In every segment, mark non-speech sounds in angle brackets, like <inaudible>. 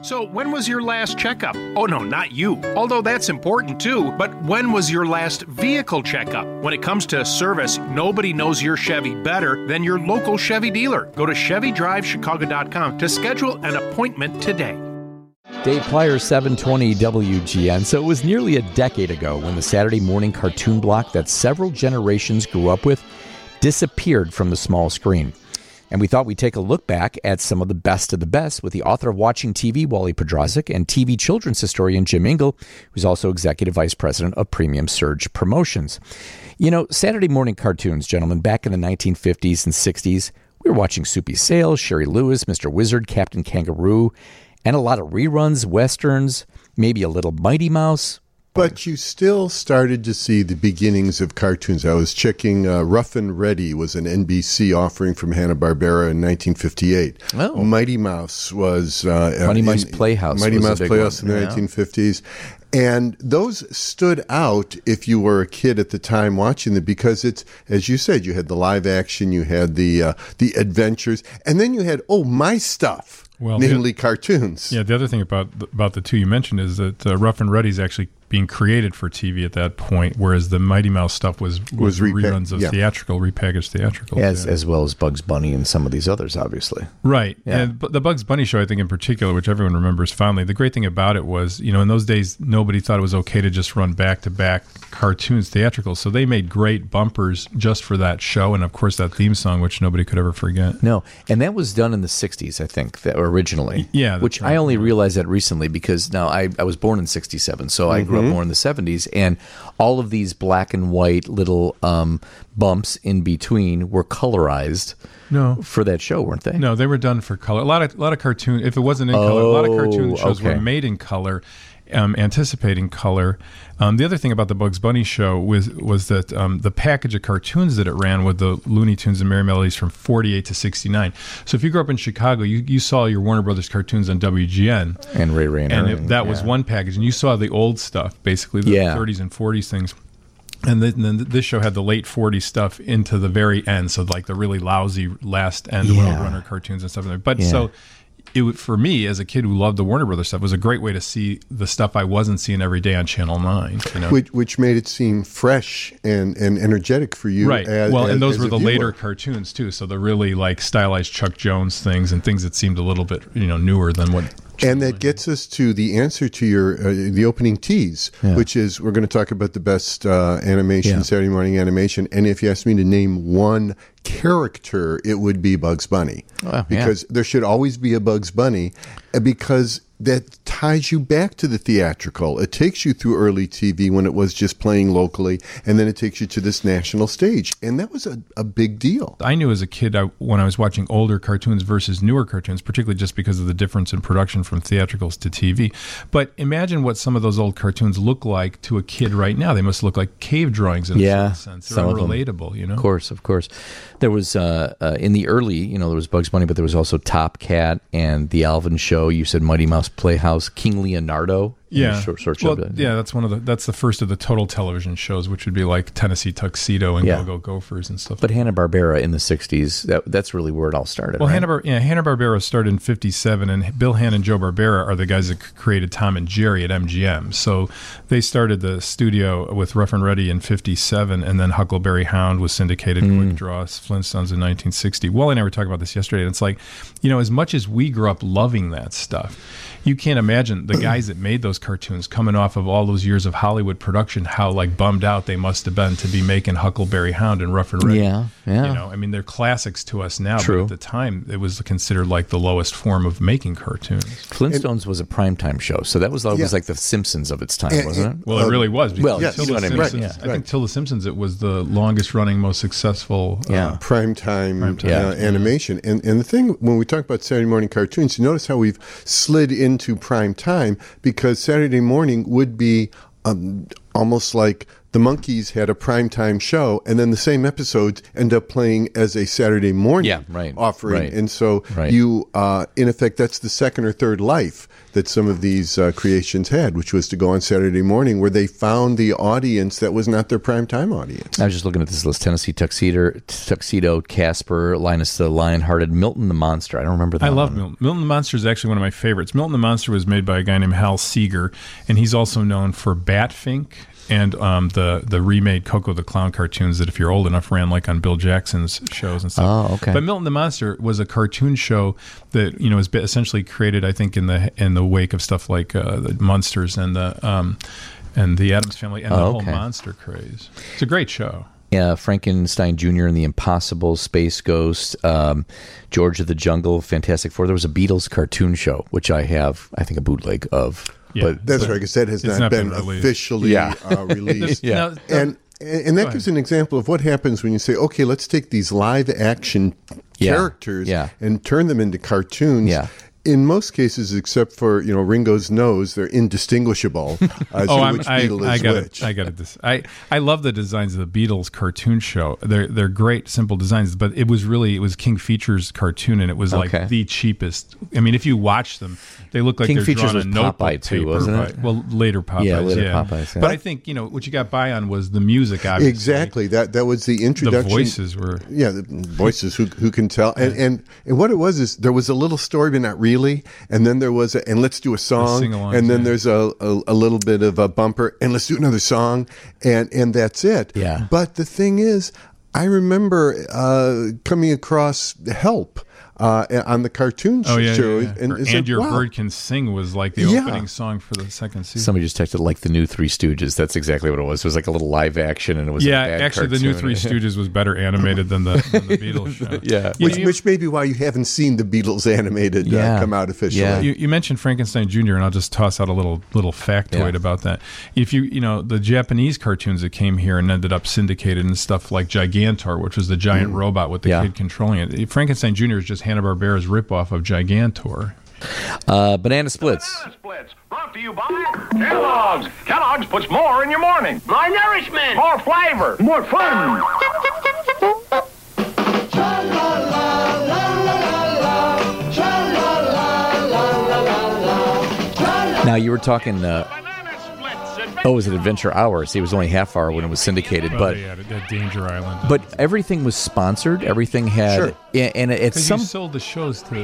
So, when was your last checkup? Oh, no, not you. Although that's important too, but when was your last vehicle checkup? When it comes to service, nobody knows your Chevy better than your local Chevy dealer. Go to ChevyDriveChicago.com to schedule an appointment today. Dave Plier, 720 WGN. So it was nearly a decade ago when the Saturday morning cartoon block that several generations grew up with disappeared from the small screen. And we thought we'd take a look back at some of the best of the best with the author of Watching TV, Wally Podrazik, and TV children's historian Jim Engel, who's also executive vice president of Premium Surge Promotions. You know, Saturday morning cartoons, gentlemen, back in the 1950s and 60s, we were watching Soupy Sales, Shari Lewis, Mr. Wizard, Captain Kangaroo, and a lot of reruns, westerns, maybe a little Mighty Mouse. But you still started to see the beginnings of cartoons. I was checking uh, Ruff and Reddy was an NBC offering from Hanna-Barbera in 1958. Oh. Mighty Mouse was... Uh, Mighty Mouse Playhouse Mighty Mouse Playhouse one. in the Yeah. 1950s. And those stood out if you were a kid at the time watching them because it's, as you said, you had the live action, you had the uh, the adventures, and then you had, oh, my stuff, Well, the- namely cartoons. Yeah, the other thing about about the two you mentioned is that uh, Rough and Ready is actually being created for TV at that point, whereas the Mighty Mouse stuff was Was repa- reruns of yeah. theatrical, repackaged theatrical. As, yeah. as well as Bugs Bunny and some of these others, obviously. Right. Yeah. And but the Bugs Bunny show, I think in particular, which everyone remembers fondly, the great thing about it was, you know, in those days, nobody thought it was okay to just run back to back cartoons, theatrical. So they made great bumpers just for that show. And of course, that theme song, which nobody could ever forget. No, and that was done in the '60s, I think, that originally. Yeah, that's which I only realized that recently because now I, I was born in '67, so I mm-hmm. grew up more in the '70s, and all of these black and white little um, bumps in between were colorized. No. for that show, weren't they? No, they were done for color. A lot of a lot of cartoon. If it wasn't in color, a lot of cartoon Oh, shows were made in color, um, anticipating color. Um, the other thing about the Bugs Bunny show was was that um, the package of cartoons that it ran with the Looney Tunes and Merrie Melodies from forty eight to sixty nine. So if you grew up in Chicago, you, you saw your Warner Brothers cartoons on WGN. and Ray Rayner, and it, that was yeah. one package, and you saw the old stuff, basically the Yeah. 30s and 40s things. And then, this show had the late 40s stuff into the very end, so like the really lousy last end Yeah. Roadrunner cartoons and stuff in there. But Yeah. so it for me as a kid who loved the Warner Brothers stuff was a great way to see the stuff I wasn't seeing every day on Channel Nine. You know? which which made it seem fresh and, and energetic for you. Right. As, well, as- and those were the later cartoons too. So the really like stylized Chuck Jones things and things that seemed a little bit you know newer than what. And that gets us to the answer to your uh, the opening tease, which is we're going to talk about the best uh, animation, Yeah. Saturday morning animation. And if you ask me to name one character, it would be Bugs Bunny, Oh, yeah. because there should always be a Bugs Bunny, uh, because that ties you back to the theatrical. It takes you through early TV when it was just playing locally, and then it takes you to this national stage, and that was a, a big deal. I knew as a kid I, when I was watching older cartoons versus newer cartoons, particularly just because of the difference in production from theatricals to TV. But imagine what some of those old cartoons look like to a kid right now. They must look like cave drawings in Yeah, a certain sense. They're some of them. unrelatable, you know. Of course, of course. There was uh, uh, in the early, you know, there was Bugs Bunny, but there was also Top Cat and the Alvin Show. You said Mighty Mouse Playhouse, King Leonardo. Yeah, short, short well, show. yeah, that's one of the that's the first of the total television shows, which would be like Tennessee Tuxedo and Yeah. Go Go Gophers and stuff. But Hanna Barbera in the '60s, that, that's really where it all started. Well, right? Hanna Bar- yeah, Hanna Barbera started in '57, and Bill Hanna and Joe Barbera are the guys that created Tom and Jerry at MGM. So they started the studio with Ruff and Reddy in '57, and then Huckleberry Hound was syndicated, Hmm. Quick Draw, Flintstones in 1960. Well, and I were talking about this yesterday, and it's like, you know, as much as we grew up loving that stuff, you can't imagine the guys that made those cartoons coming off of all those years of Hollywood production, how like bummed out they must have been to be making Huckleberry Hound and Ruff and Reddy. Yeah, yeah. You know, I mean, they're classics to us now, True. but at the time, it was considered like the lowest form of making cartoons. Flintstones was a primetime show, so that was always Yeah. like the Simpsons of its time, And- wasn't it? Well, it really was. because well, yes, till you know the I mean. Right, yeah. I think till the Simpsons, it was the longest running, most successful. uh, Yeah. prime time, Primetime. uh, animation. And and the thing when we talk about Saturday morning cartoons, you notice how we've slid into prime time because Saturday morning would be um, almost like the monkeys had a primetime show and then the same episodes end up playing as a saturday morning Yeah, right, offering right, and so right. you uh, in effect that's the second or third life that some of these uh, creations had which was to go on saturday morning where they found the audience that was not their primetime audience I was just looking at this list: Tennessee Tuxedo, Tuxedo, Casper, Linus the Lionhearted, Milton the Monster. I don't remember that. I love one. Milton. Milton the Monster is actually one of my favorites. Milton the Monster was made by a guy named Hal Seeger, and he's also known for Batfink and um, the the remade Koko the Clown cartoons that, if you're old enough, ran like on Bill Jackson's shows and stuff. Oh, okay. But Milton the Monster was a cartoon show that you know was essentially created, I think, in the in the wake of stuff like uh, the Munsters and the um, and the Addams Family and the Oh, whole monster craze. It's a great show. Yeah, Frankenstein Jr. and the Impossible, Space Ghost, um, George of the Jungle, Fantastic Four. There was a Beatles cartoon show, which I have, I think, a bootleg of. Yeah. But that's right because that has not, not been, been released. officially Yeah. uh, <laughs> released Yeah. Now- and and that gives an example of what happens when you say, okay, let's take these live action Yeah, characters yeah. and turn them into cartoons. Yeah. In most cases, except for you know Ringo's nose, they're indistinguishable as <laughs> uh, Oh, to I'm, which I, Beatle I is got which. it. I got it. This, I, I love the designs of the Beatles cartoon show. They're they're great, simple designs. But it was really it was King Features cartoon, and it was Okay. like the cheapest. I mean, if you watch them, they look like King they're Features drawn was on notebook Popeye too, paper, wasn't it? but- Well, later Popeyes. Yeah, later yeah. Popeyes, yeah. But I think you know what you got by on was the music. Obviously, Exactly. That that was the introduction. The introduction. voices were. Yeah, the voices who who can tell, and and and what it was is there was a little story, but not really, and then there was a, and let's do a song, and then there's a, a a little bit of a bumper, and let's do another song, and and that's it. Yeah. But the thing is, I remember uh, coming across Help uh, on the cartoon Oh yeah, show, yeah, yeah. and, and and your wow. bird can sing was like the Yeah. opening song for the second season. somebody just texted like the new Three Stooges. That's exactly what it was. It was like a little live action, and it was a yeah, bad actually, the new. Three <laughs> Stooges was better animated than the, than the Beatles show. <laughs> Yeah. Which, you- which may be why you haven't seen the Beatles animated Yeah. uh, come out officially. Yeah. You, you mentioned Frankenstein Jr. and I'll just toss out a little little factoid Yeah. about that. If you you know the Japanese cartoons that came here and ended up syndicated and stuff like Gigantor, which was the giant robot with the Mm. Yeah. kid controlling it. Frankenstein Jr. is just Hanna Barbera's ripoff of Gigantor. Uh, Banana Splits. Banana Splits, brought to you by Kellogg's. Kellogg's puts more in your morning. My nourishment. More flavor. More fun. Now you were talking. Uh, Banana Splits. Oh, it was an Adventure Hour. See, it was only half hour when it was syndicated, oh, but they had Danger Island. but everything was sponsored. Everything had, Sure. yeah, and at some you sold the shows to,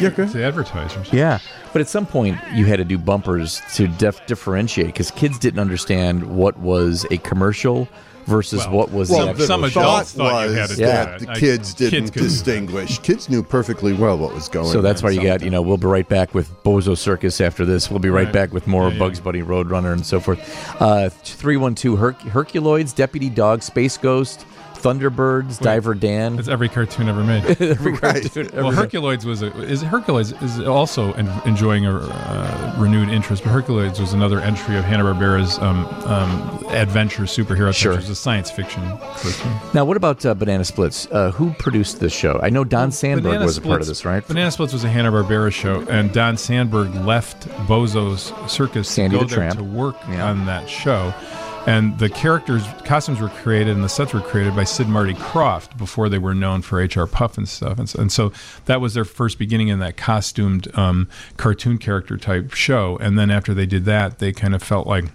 Yeah, go to advertisers. Yeah, but at some point you had to do bumpers to def- differentiate because kids didn't understand what was a commercial versus Well, what was Well, the the some show. adults thought thought you was had to do that that. the I- kids didn't kids could do that. distinguish. Kids knew perfectly well what was going on. So that's why you got, you know, we'll be right back with Bozo Circus after this. We'll be right, Right. back with more Yeah, yeah. Bugs Bunny Roadrunner and so forth. Uh, 312 Herc- Herculoids, Deputy Dog, Space Ghost, Thunderbirds, Diver Dan. That's every cartoon ever made. <laughs> Every Right. cartoon Well, ever- Herculoids was a, is Herculoids is also en- enjoying a uh, renewed interest, but Herculoids was another entry of Hanna Barbera's um, um, adventure superhero. Sure. It was a science fiction cartoon. Now, what about uh, Banana Splits? Uh, who produced this show? I know Don Sandburg Banana was a part of this, right? Banana Splits was a Hanna Barbera show, and Don Sandburg left Bozo's Circus Sandy to go the there Tramp. to work Yeah. on that show. And the characters, costumes were created, and the sets were created by Sid Marty Krofft before they were known for H.R. Pufnstuf. And so, and so that was their first beginning in that costumed um, cartoon character type show. And then after they did that, they kind of felt like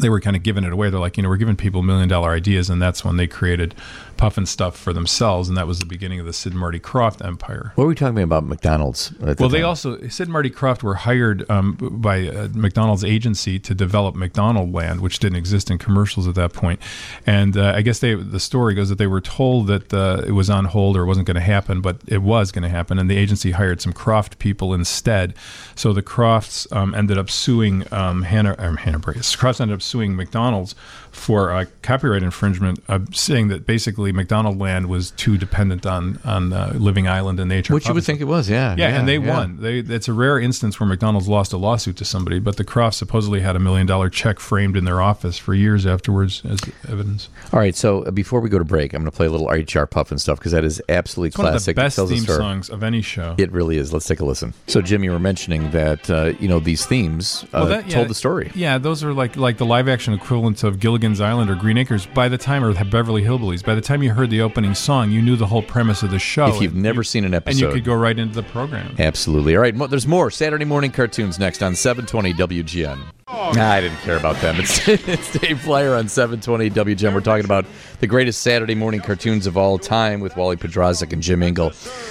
they were kind of giving it away. They're like, you know, we're giving people million dollar ideas, and that's when they created Pufnstuf for themselves, and that was the beginning of the Sid Marty Krofft empire. What were we talking about McDonald's? the Well, they time? also Sid and Marty Krofft were hired um, by uh, McDonald's agency to develop McDonald Land, which didn't exist in commercials at that point. And uh, I guess they the story goes that they were told that uh, it was on hold or it wasn't going to happen, but it was going to happen, and the agency hired some Krofft people instead. So the Kroffts um, ended up suing um, Hannah or Hannah Brace. Kroffts ended up suing McDonald's for uh, copyright infringement, uh, saying that basically McDonald Land was too dependent on on uh, Living Island and nature. Which you would think it was, yeah. Yeah, and they yeah. won. They, it's a rare instance where McDonald's lost a lawsuit to somebody, but the Kroffts supposedly had a million dollar check framed in their office for years afterwards as evidence. All right, so uh, before we go to break, I'm going to play a little HR Pufnstuf because that is absolutely It's one of the classic. best theme songs of any show. It really is. Let's take a listen. So, Jim, you were mentioning that uh, you know these themes uh, Well, that- yeah, told the story. Yeah, those are like like the live action equivalent of Gilligan's Island or Green Acres, by the time, or Beverly Hillbillies, by the time you heard the opening song, you knew the whole premise of the show. If you've never you- seen an episode. And you could go right into the program. Absolutely. All right, mo- there's more Saturday morning cartoons next on 720 WGN. Nah, I didn't care about them. It's, <laughs> it's Dave Plier on 720 WGN. We're talking about the greatest Saturday morning cartoons of all time with Wally Podrazik and Jim Engel.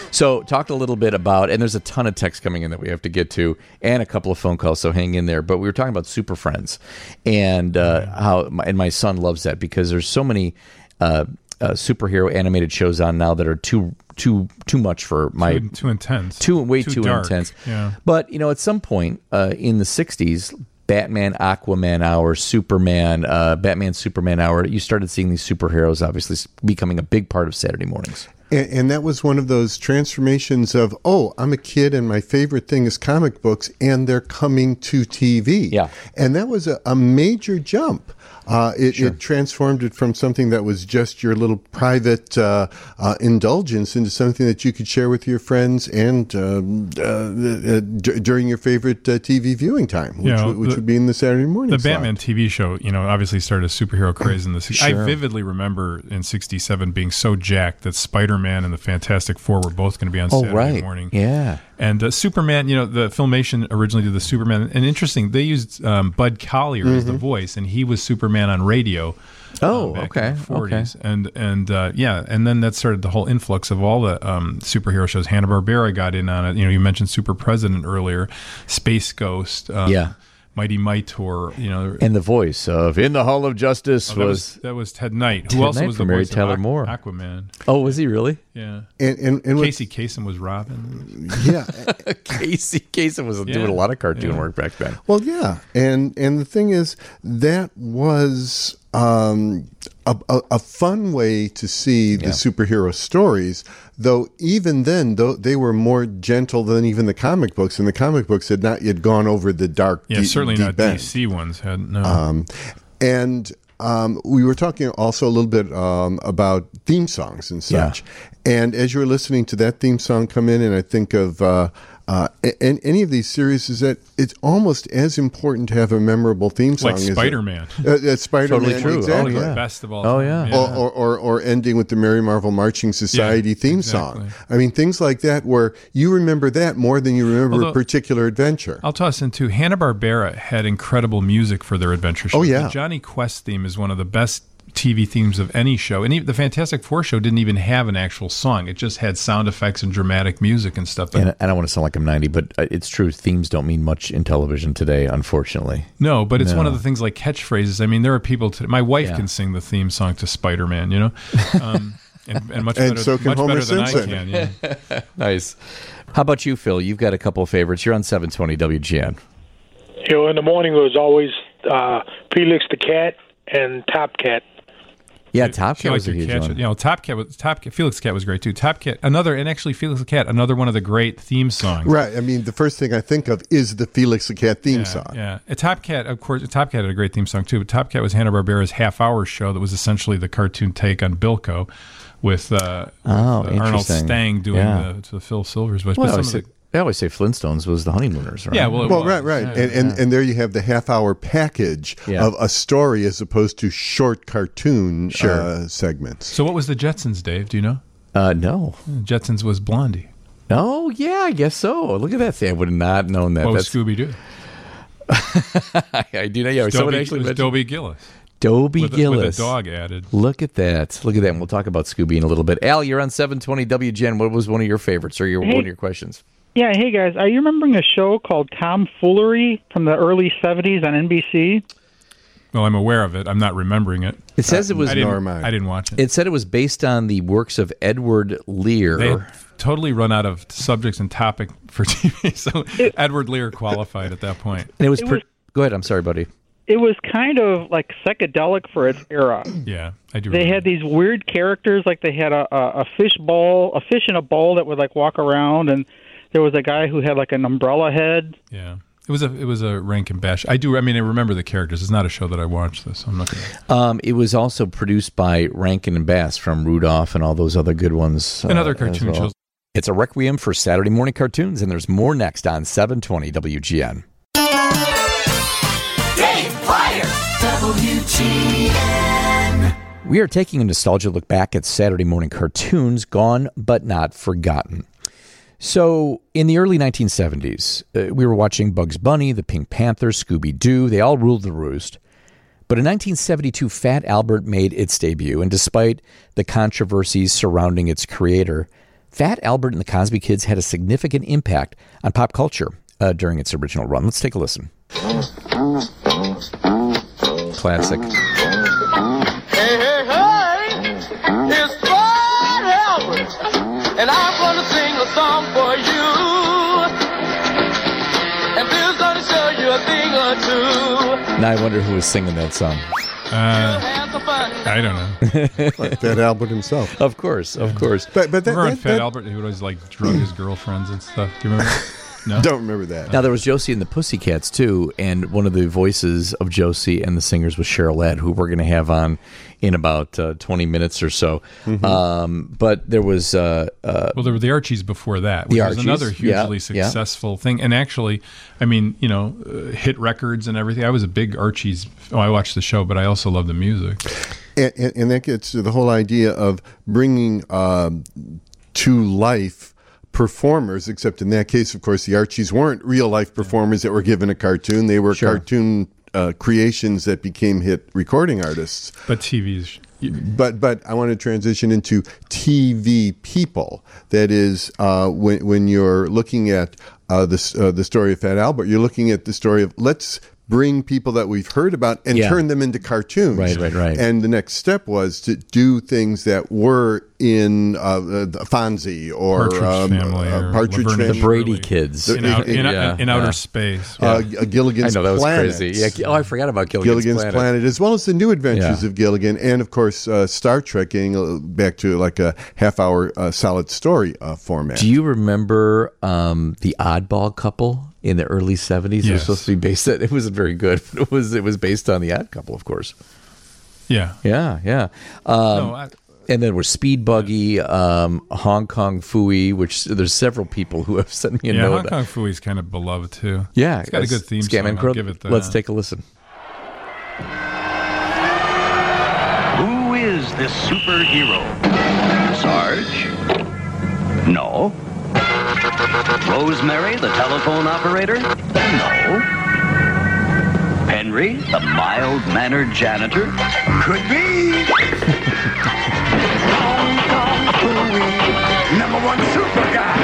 So, talked a little bit about, and there's a ton of text coming in that we have to get to, and a couple of phone calls, so hang in there. But we were talking about Super Friends, and uh, how, my, and my son loves that because there's so many. Uh, uh, superhero animated shows on now that are too too too much for my Too, too intense. too way too, dark. intense. Yeah. But you know, at some point uh, in the '60s, Batman, Aquaman hour, Superman, uh, Batman, Superman hour, you started seeing these superheroes obviously becoming a big part of Saturday mornings. And, and that was one of those transformations of, oh, I'm a kid and my favorite thing is comic books, and they're coming to TV. Yeah. And that was a, a major jump. Uh, it, it transformed it from something that was just your little private uh, uh, indulgence into something that you could share with your friends and um, uh, uh, d- during your favorite uh, TV viewing time, which, Yeah, would- which the- would be in the Saturday morning. The slot. Batman TV show, you know, obviously started a superhero <clears throat> craze in the. Sure. I vividly remember in '67 being so jacked that Spider-Man and the Fantastic Four were both going to be on Saturday morning. Oh, Yeah. And uh, Superman, you know, the Filmation originally did the Superman, and interesting, they used um, Bud Collyer as the voice, and he was Superman on radio. Oh, uh, okay, the 40s. And and uh, yeah, and then that started the whole influx of all the um, superhero shows. Hanna Barbera got in on it. You know, you mentioned Super President earlier, Space Ghost. Um, Yeah. Mighty Mightor, you know, And the voice of "In the Hall of Justice" Oh, that was, was that was Ted Knight. Ted Who also Knight was the Mary voice of Tyler Aqu- Moore. Aquaman. oh, was he really? Yeah. And, and, and what's- Casey Kasem was Robin. yeah, <laughs> Casey Kasem was doing a lot of cartoon Yeah. work back then. Well, yeah, and and the thing is, that was um, a, a, a fun way to see the Yeah. superhero stories. Though even then, though they were more gentle than even the comic books, and the comic books had not yet gone over the dark. Yeah, deep, certainly deep not end. DC ones had no. Um, and um, we were talking also a little bit um, about theme songs and such. And as you were listening to that theme song come in, and I think of uh, uh, and any of these series, is that it's almost as important to have a memorable theme song like as Spider-Man. Uh, uh, Spider-Man, Totally true. Oh, exactly. yeah. Best of all. Oh, time. yeah. Or, or, or, or ending with the Mary Marvel Marching Society Yeah, theme exactly. song. I mean, things like that where you remember that more than you remember a particular adventure. I'll toss in too. Hanna Barbera had incredible music for their adventure shows. Oh, yeah. The Jonny Quest theme is one of the best TV themes of any show, and even the Fantastic Four show didn't even have an actual song. It just had sound effects and dramatic music and stuff. That, And I don't want to sound like I'm 90, but uh, it's true. Themes don't mean much in television today, unfortunately. no, but it's one of the things like catchphrases. I mean, there are people. To, my wife Yeah. can sing the theme song to Spider Man. You know. <laughs> Um, and, and much And better, so can much Homer better than Simpson. I can. Yeah. <laughs> Nice. How about you, Phil? You've got a couple of favorites. You're on 720 WGN. You know, in the morning it was always uh, Felix the cat and Top Cat. Yeah, Top Cat was a huge cat. one. You know, Top Cat was Top Cat. Felix Cat was great too. Top Cat, another, and actually Felix the Cat, another one of the great theme songs. Right. I mean, the first thing I think of is the Felix the Cat theme Yeah, song. yeah. A Top Cat, of course, Top Cat had a great theme song too. But Top Cat was Hanna Barbera's half-hour show that was essentially the cartoon take on Bilko, with, uh, Oh, with, uh, Arnold. Stang doing Yeah. the, the Phil Silvers voice. Well, But some of the- I always say Flintstones was the Honeymooners, right? yeah, well, it Well, was. right, right, Yeah, and, and and there you have the half hour package Yeah. of a story as opposed to short cartoon Sure. uh, segments. So what was the Jetsons, Dave? Do you know? Uh, no. Jetsons was Blondie. Oh, yeah, I guess so. Look at that thing. I would have not known that. What was That's, Scooby Doo? <laughs> I do know. Yeah, someone Dobie, actually it was mentioned Dobie Gillis. Dobie With, a- Gillis. with a dog added. Look at that. Look at that. And we'll talk about Scooby in a little bit. Al, you're on 720 WGN. What was one of your favorites or your, one of your questions? Yeah, hey guys, are you remembering a show called Tom Foolery from the early 70s on NBC? Well, I'm aware of it. I'm not remembering it. It says it uh, was. I didn't. I. I didn't watch it. It said it was based on the works of Edward Lear. They totally run out of subjects and topic for <laughs> TV. So Edward Lear qualified at that point. And it was. It pre- was- Go ahead. I'm sorry, buddy. It was kind of like psychedelic for its era. Yeah, I do. They remember. had these weird characters, like they had a, a, a fish ball, a fish in a bowl that would like walk around, and there was a guy who had like an umbrella head. Yeah, it was a it was a Rankin Bass. I do. I mean, I remember the characters. It's not a show that I watched. This. I'm not. Gonna, Um, it was also produced by Rankin and Bass from Rudolph and all those other good ones. and uh, other as cartoon well. shows. It's a requiem for Saturday morning cartoons, and there's more next on 720 WGN. Dave Plier. WGN. We are taking a nostalgia look back at Saturday morning cartoons, gone but not forgotten. So, in the early 1970s, uh, we were watching Bugs Bunny, the Pink Panther, Scooby Doo. They all ruled the roost. But in 1972, Fat Albert made its debut, and despite the controversies surrounding its creator, Fat Albert and the Cosby Kids had a significant impact on pop culture uh, during its original run. Let's take a listen. Classic. Now I wonder who was singing that song. Uh, Have the fun. I don't know. That Albert himself. Of course, of course. But but that, Remember on that- Fat that- Albert, he would always like drug his girlfriends and stuff. Do you remember? <laughs> No. don't remember that. Now there was Josie and the Pussycats too, and one of the voices of Josie and the singers was Cheryl Ladd, who we're going to have on in about uh, twenty minutes or so. Um, but there was uh, uh, Well, there were the Archies before that, which was another hugely yeah. successful thing. And actually, I mean, you know, uh, hit records and everything. I was a big Archies. Oh, I watched the show, but I also love the music. and, and, and that gets to the whole idea of bringing um, to life performers except in that case of course the archies weren't real life performers that were given a cartoon they were cartoon uh, creations that became hit recording artists But TV's. but but I want to transition into TV people. That is, uh, when when you're looking at uh, this uh, the story of Fat Albert, you're looking at the story of let's bring people that we've heard about and Yeah. turn them into cartoons. Right, right, right. And the next step was to do things that were in uh, uh, the Fonzie or Partridge um, Family uh, or Partridge Family. the Brady Kids. In, out, in, Yeah, in outer yeah. space. Uh, Gilligan's I know that was Planet. crazy. Yeah, oh, I forgot about Gilligan's, Gilligan's Planet. as well as the new adventures Yeah. of Gilligan, and of course uh, Star Trek, getting uh, back to like a half-hour uh, solid story uh, format. Do you remember um, the Oddball couple in the early seventies? It was supposed to be based. On, <laughs> it wasn't very good. But it was. It was based on the Odd Couple, of course. Yeah. Yeah, yeah. Um, No, I- and then there was Speed Buggy, um, Hong Kong Phooey, which there's several people who have <laughs> sent me a yeah, note. Hong Kong Phooey's kind of beloved too. Yeah, it's got a good theme Scam song. and I'll give it that. Let's take a listen. Who is this superhero? Sarge? No. Rosemary, the telephone operator? No. Henry, the mild-mannered janitor? Could be. Hong Kong Phooey, number one super guy.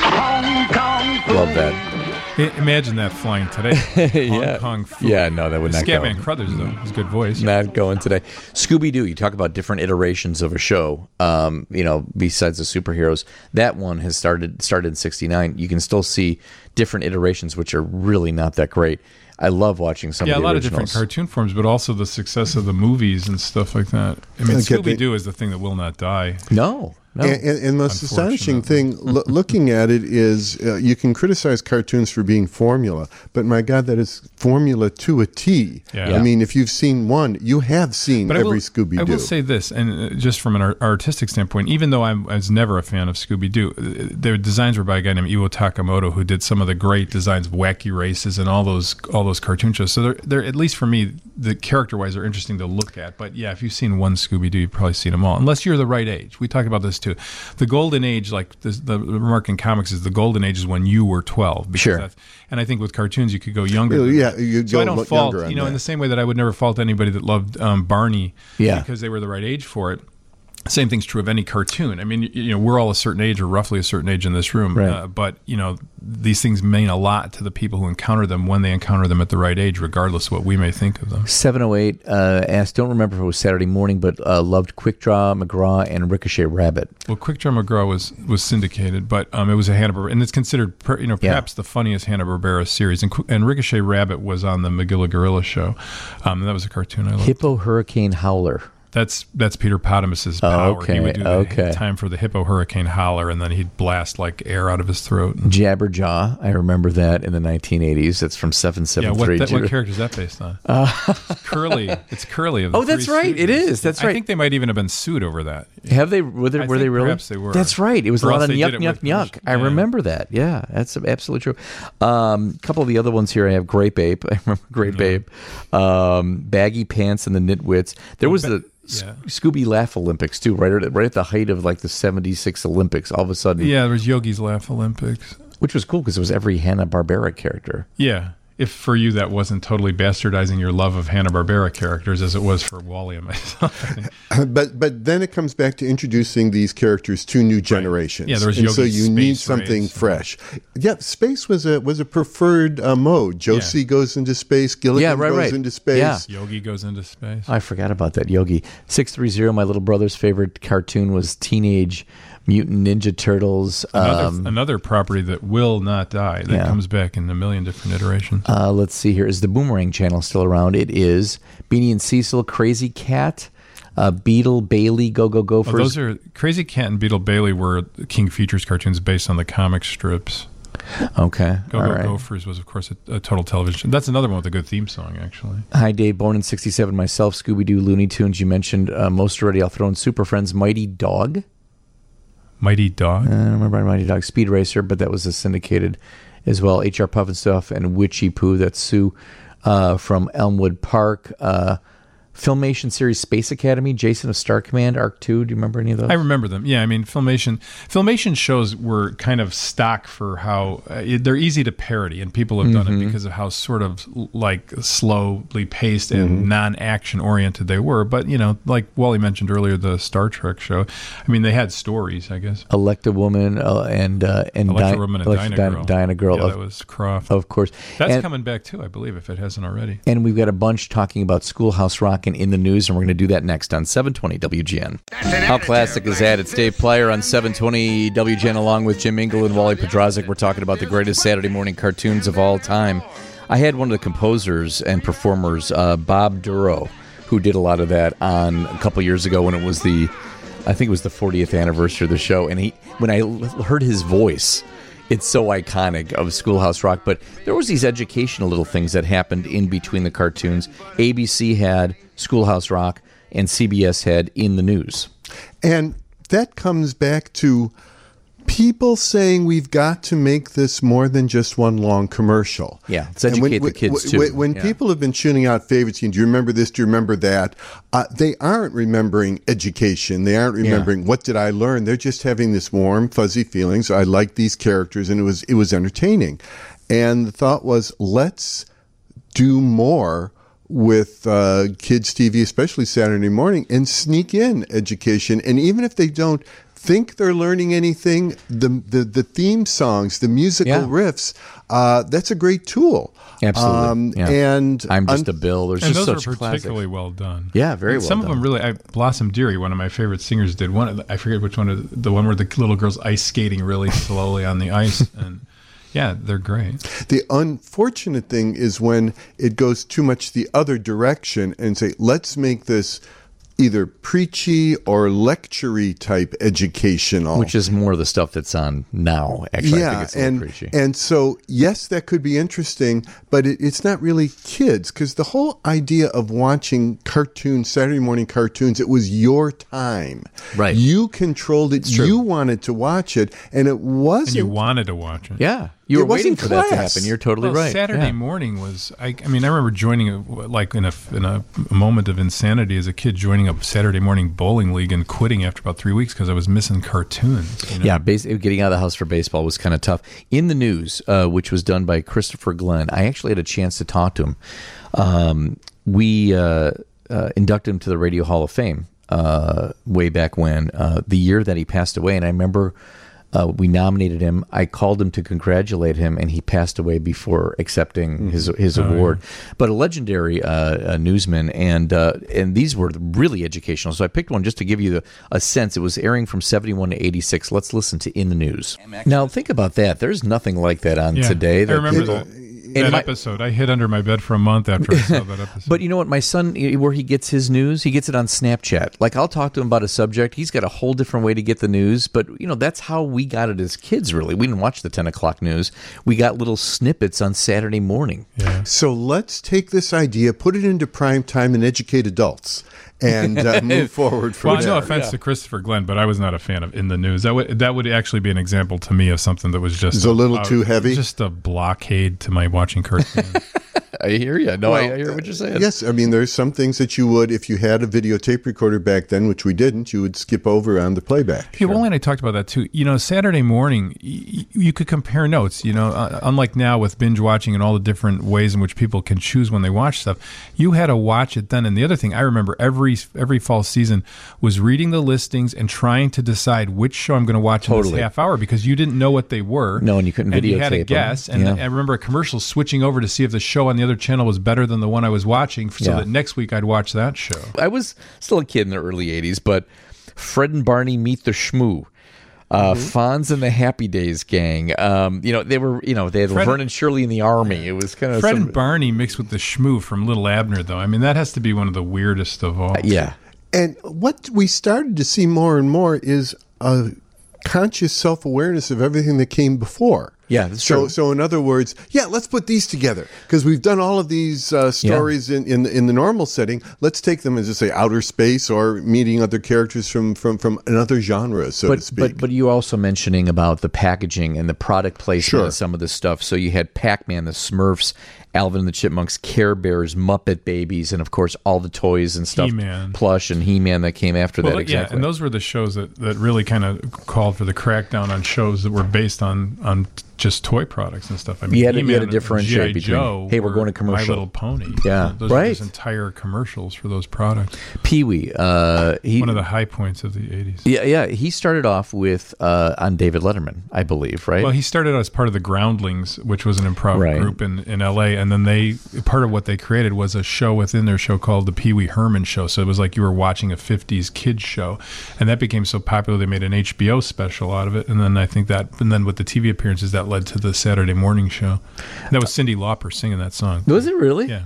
Hong Kong Love that. Imagine that flying today. <laughs> Yeah. Hong Kong Phooey. Yeah, no, that would not go. Scatman Crothers though, his good voice. Not going today. Scooby Doo. You talk about different iterations of a show. Um, you know, besides the superheroes, that one has started started in '69. You can still see different iterations, which are really not that great. I love watching some of the yeah, a lot of different cartoon forms, but also the success of the movies and stuff like that. I mean, Scooby Doo is the thing that will not die. No, no. And, and, and most astonishing thing, lo- <laughs> looking at it, is uh, you can criticize cartoons for being formula, but my God, that is formula to a T. Yeah. I mean, if you've seen one, you have seen But every Scooby Doo. I will say this, and uh, just from an artistic standpoint, even though I'm, I was never a fan of Scooby Doo, their designs were by a guy named Iwao Takamoto, who did some of the great designs of Wacky Races and all those all those cartoon shows. So they're, they're at least for me, the character wise, are interesting to look at. But yeah, if you've seen one Scooby Doo, you've probably seen them all, unless you're the right age. We talked about this too. The golden age, like this, the remark in comics, is the golden age is when you were 12. Because Sure. And I think with cartoons, you could go younger. Yeah, you'd so go I don't fault, you know, in the same way that I would never fault anybody that loved um, Barney Yeah. because they were the right age for it. Same thing's true of any cartoon. I mean, you, know, we're all a certain age or roughly a certain age in this room, Right. uh, but you know, these things mean a lot to the people who encounter them when they encounter them at the right age, regardless of what we may think of them. 708 uh, asked, don't remember if it was Saturday morning, but uh, loved Quick Draw McGraw and Ricochet Rabbit. Well, Quick Draw McGraw was was syndicated, but um, it was a Hanna Barbera, and it's considered, per, you know, Yeah. perhaps the funniest Hanna Barbera series. And, and Ricochet Rabbit was on the Magilla Gorilla show. Um, and that was a cartoon I loved. Hippo Hurricane Howler. That's that's Peter Potamus's power. okay, He would do the okay. time for the hippo hurricane holler, and then he'd blast like air out of his throat. Jabberjaw, I remember that in the 1980s. That's from Yeah, what, that, what character is that based on? Uh, <laughs> Curly. It's Curly. Of the Oh, that's right. It is. That's I think they might even have been sued over that. Have they? Were they, I were they really? perhaps they were. That's right. It was Or a lot of yuck, yuck, yuck. I Yeah. remember that. Yeah, that's absolutely true. A um, couple of the other ones here. I have Grape Ape. <laughs> I remember Grape Ape. Um, baggy Pants and the Nitwits. There was the yeah. Scooby Laugh Olympics too, right at right at the height of like the '76 Olympics. All of a sudden, Yeah, there was Yogi's Laugh Olympics. which was cool because it was every Hanna Barbera character. Yeah. If for you that wasn't totally bastardizing your love of Hanna Barbera characters as it was for Wally and myself. But but then it comes back to introducing these characters to new generations. Yeah, there was and so Yogi's you need something Race. fresh. Yeah, space was a was a preferred uh, mode. Josie goes into space. Gilligan Yeah, right, goes right. into space. Yeah. Yogi goes into space. I forgot about that. Yogi six three zero. My little brother's favorite cartoon was Teenage Mutant Ninja Turtles. Another, Um, another property that will not die that Yeah. comes back in a million different iterations. Uh, let's see here. Is the Boomerang channel still around? It is. Beany and Cecil, Krazy Kat, uh, Beetle, Bailey, Go Go Oh, Gophers. those are Krazy Kat and Beetle Bailey were King Features cartoons based on the comic strips. okay. Go all Go right. Gophers was, of course, a, a total television. That's another one with a good theme song, actually. Hi, Dave. Bone in 67. Myself, Scooby Doo, Looney Tunes. You mentioned uh, most already. I'll throw in Super Friends, Mighty Dog. Mighty Dog. I don't remember Mighty Dog, Speed Racer, but that was a syndicated as well. HR Pufnstuf and Witchy Poo. That's Sue uh, from Elmwood Park. Uh, Filmation series Space Academy, Jason of Star Command, Arc 2. Do you remember any of those? I remember them. Yeah, I mean, Filmation. Filmation shows were kind of stock for how uh, they're easy to parody, and people have done Mm-hmm. it because of how sort of like slowly paced Mm-hmm. and non-action oriented they were. But you know, like Wally mentioned earlier, the Star Trek show. I mean, they had stories, I guess. Electra Woman uh, and uh, and Electra Di- Woman and Electra Dinah Di- Girl. Dyna Girl, Yeah, of, that was Krofft. of course. That's and, coming back too, I believe, if it hasn't already. and we've got a bunch talking about Schoolhouse Rock and in the news, and we're going to do that next on 720 WGN. How classic is that? It's Dave Plier on 720 WGN along with Jim Engel and Wally Podrazik. We're talking about the greatest Saturday morning cartoons of all time. I had one of the composers and performers, uh, Bob Dorough, who did a lot of that on a couple years ago when it was the, I think it was the 40th anniversary of the show. And he, when I heard his voice, it's so iconic of Schoolhouse Rock. But there was these educational little things that happened in between the cartoons. ABC had Schoolhouse Rock, and CBS had In the News. And that comes back to people saying we've got to make this more than just one long commercial. Yeah, And educate the kids, too. When, when Yeah. people have been shooting out favorites, do you remember this? Do you remember that? Uh, they aren't remembering education. They aren't remembering what did I learn. They're just having this warm, fuzzy feelings. I like these characters, and it was it was entertaining. And the thought was, let's do more with uh, kids TV, especially Saturday morning, and sneak in education. And even if they don't think they're learning anything, the the, the theme songs, the musical Yeah. riffs, uh, that's a great tool. Absolutely, yeah. And I'm just un- a Bill. There's and just those such are particularly classics. well done. Yeah, very And well Some done. of them really. I, Blossom Dearie, one of my favorite singers, did one. Of the, I forget which one. Of the, the one where the little girl's ice skating really <laughs> slowly on the ice, and yeah, they're great. The unfortunate thing is when it goes too much the other direction and say, let's make this either preachy or lectury type educational. Which is more of the stuff that's on now. Actually, I think yeah, it's and preachy. and so yes, that could be interesting, but it, it's not really kids because the whole idea of watching cartoons, Saturday morning cartoons, it was your time. Right. You controlled it. You wanted to watch it, and it wasn't. And you wanted to watch it. yeah, you It were waiting in for that to class. happen. You're totally Well, right. Saturday yeah. morning was. I, I mean, I remember joining a, like in a in a, a moment of insanity as a kid, joining a Saturday morning bowling league and quitting after about three weeks because I was missing cartoons. You know? Yeah, basically getting out of the house for baseball was kind of tough. In the news, uh, which was done by Christopher Glenn, I actually had a chance to talk to him. Um, we uh, uh, inducted him to the Radio Hall of Fame uh, way back when, uh, the year that he passed away, and I remember. Uh, we nominated him. I called him to congratulate him, and he passed away before accepting his his award. But a legendary uh, uh, newsman, and uh, and these were really educational. So I picked one just to give you the, a sense. It was airing from seventy one to eighty six. Let's listen to in the news. Now think about that. There's nothing like that on Yeah, today. I remember people- that. That my- episode. I hid under my bed for a month after I saw that <laughs> episode. But you know what? My son, eh, where he gets his news, he gets it on Snapchat. Like I'll talk to him about a subject. He's got a whole different way to get the news. But you know, that's how we got it as kids. Really, we didn't watch the ten o'clock news. We got little snippets on Saturday morning. So let's take this idea, put it into prime time, and educate adults, and uh, <laughs> move forward from well, there. no offense to Christopher Glenn, but I was not a fan of in the news. That would that would actually be an example to me of something that was just It's a little too heavy? just a blockade to my watching cartoons. <laughs> I hear you. No, I, Well, I hear what you're saying. Yes, I mean there's some things that you would, if you had a videotape recorder back then, which we didn't, you would skip over on the playback. Yeah, Wally and I talked about that too. You know, Saturday morning, y- y- you could compare notes. You know, uh, unlike now with binge watching and all the different ways in which people can choose when they watch stuff, you had to watch it then. And the other thing I remember every every fall season was reading the listings and trying to decide which show I'm going to watch in Totally. this half hour because you didn't know what they were. No, and you couldn't and you had 'em. guess. And Yeah. I remember a commercial switching over to see if the show on the other channel was better than the one I was watching, so Yeah. that next week I'd watch that show. I was still a kid in the early '80s, but Fred and Barney meet the Shmoo. Uh, Mm-hmm. Fonz and the Happy Days gang. Um, you know, they were, you know, they had Fred- Vernon Shirley in the army. It was kind of Fred some, and Barney mixed with the Shmoo from Little Abner, though. I mean, that has to be one of the weirdest of all. yeah. And what we started to see more and more is a conscious self awareness of everything that came before. Yeah, that's so, true. So, in other words, yeah, let's put these together because we've done all of these uh, stories in, in in the normal setting. Let's take them as just say outer space or meeting other characters from from from another genre, so to but speak. but but you also mentioning about the packaging and the product placement Sure. of some of this stuff. So you had Pac-Man, the Smurfs, Alvin and the Chipmunks, Care Bears, Muppet Babies, and of course all the toys and stuff, He-Man. plush and He-Man that came after Well, that. yeah, and those were the shows that, that really kind of called for the crackdown on shows that were based on on just toy products and stuff. I mean, You had to- you had to differentiate between, Joe hey, we're going to commercial. My Little Pony. Yeah, those right. just entire commercials for those products. Pee Wee, uh, he One of the high points of the '80s. yeah yeah he started off with uh, on David Letterman, I believe, right? Well, he started as part of the Groundlings, which was an improv Right. group in, in L.A., and then they part of what they created was a show within their show called the Pee Wee Herman Show. So it was like you were watching a '50s kids show, and that became so popular they made an HBO special out of it. And then I think that, and then with the TV appearances, that led to the Saturday morning show. That was Cyndi Lauper singing that song. was it really? Yeah.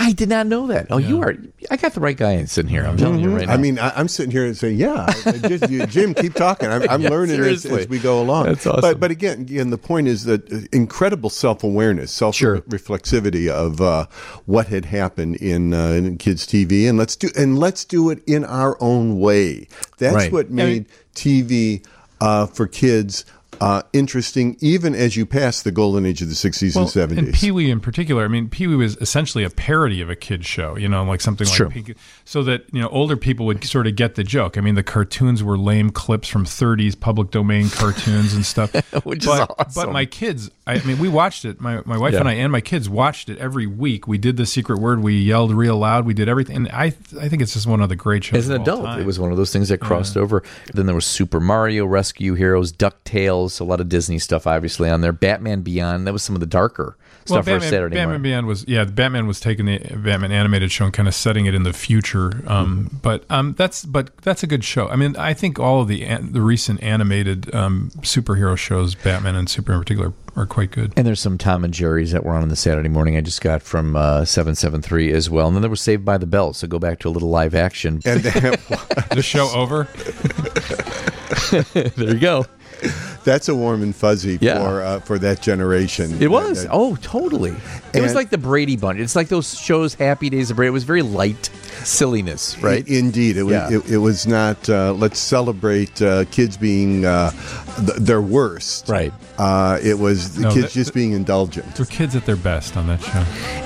I did not know that. Oh, you are. I got the right guy sitting here. I'm telling you right now. I mean, I, I'm sitting here and saying, "Yeah, I- I just, you- Jim, keep talking. I'm, I'm <laughs> Yeah, learning as, as we go along." That's awesome. But, but again, again, the point is that uh, incredible self awareness, self Sure. reflexivity of uh, what had happened in, uh, in kids' TV, and let's do and let's do it in our own way. That's Right. what made TV uh, for kids. Uh, interesting, even as you pass the golden age of the 60s and 70s. And Pee Wee in particular, I mean, Pee Wee was essentially a parody of a kid's show, you know, like something like true. Pee- so that you know older people would sort of get the joke. I mean, the cartoons were lame clips from 30s public domain cartoons and stuff. <laughs> Which is awesome. But my kids, I mean, we watched it. My my wife Yeah. and I and my kids watched it every week. We did the secret word. We yelled real loud. We did everything. And I I think it's just one of the great shows. As an adult, time. it was one of those things that crossed over. Then there was Super Mario, Rescue Heroes, DuckTales, a lot of Disney stuff obviously on there. Batman Beyond, that was some of the darker Well, stuff for Batman, Saturday Batman morning. Beyond was yeah. Batman was taking the Batman animated show and kind of setting it in the future. Um, Mm-hmm. But um, that's but that's a good show. I mean, I think all of the an- the recent animated um, superhero shows, Batman and Superman in particular, are quite good. And there's some Tom and Jerry's that were on on the Saturday morning. I just got from uh, 773 as well. And then there was Saved by the Bell. So go back to a little live action. and <laughs> <laughs> the show over. <laughs> there you go. <laughs> that's a warm and fuzzy Yeah. for uh, for that generation. It was. That- Oh, totally. It was like the Brady Bunch. It's like those shows, Happy Days of Brady. It was very light silliness, right? I- Indeed, it was. Yeah. It, it was not. Uh, let's celebrate uh, kids being uh, th- their worst. Right. Uh, it was the No, kids that- just being indulgent. They're kids at their best on that show.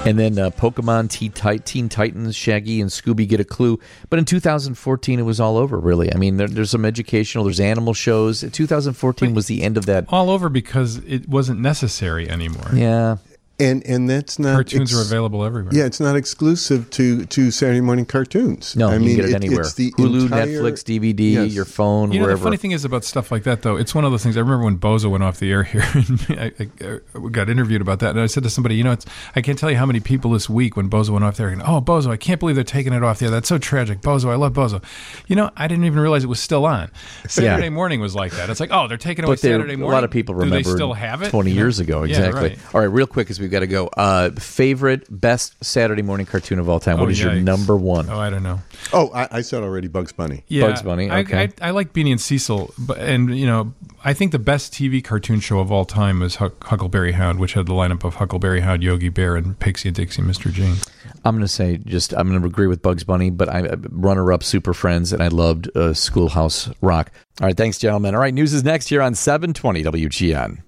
And then uh, Pokemon, Teen, Teen Titans, Shaggy, and Scooby get a clue. But in 2014, it was all over, really. I mean, there, there's some educational, there's animal shows. 2014 was the end of that. All over because it wasn't necessary anymore. Yeah. And and that's not Cartoons ex- are available everywhere. Yeah, it's not exclusive to, to Saturday morning cartoons. No, I you mean can get it, it- anywhere. It's the Hulu, entire- Netflix, DVD, Yes. your phone, You know, wherever. the funny thing is about stuff like that, though. It's one of those things. I remember when Bozo went off the air here, <laughs> and I, I, I got interviewed about that, and I said to somebody, you know, it's I can't tell you how many people this week when Bozo went off there, and oh, Bozo, I can't believe they're taking it off there. That's so tragic. Bozo, I love Bozo. You know, I didn't even realize it was still on. Saturday morning was like that. It's like, oh, they're taking away but there, Saturday a lot of people remember. Do they still have it? 20 years ago. Yeah, Exactly. right. All right, real quick as we got to go. Uh, favorite, best Saturday morning cartoon of all time. What Oh, is your number one? Oh, I don't know. Oh, I, I said already Bugs Bunny. Yeah, Bugs Bunny, okay. I, I, like Beany and Cecil, but and you know, I think the best TV cartoon show of all time was Huck, Huckleberry Hound, which had the lineup of Huckleberry Hound, Yogi Bear, and Pixie and Dixie, Mr. Jane. I'm going to say just I'm going to agree with Bugs Bunny, but I runner up Super Friends, and I loved uh, Schoolhouse Rock. All right, thanks, gentlemen. All right, news is next here on 720 WGN.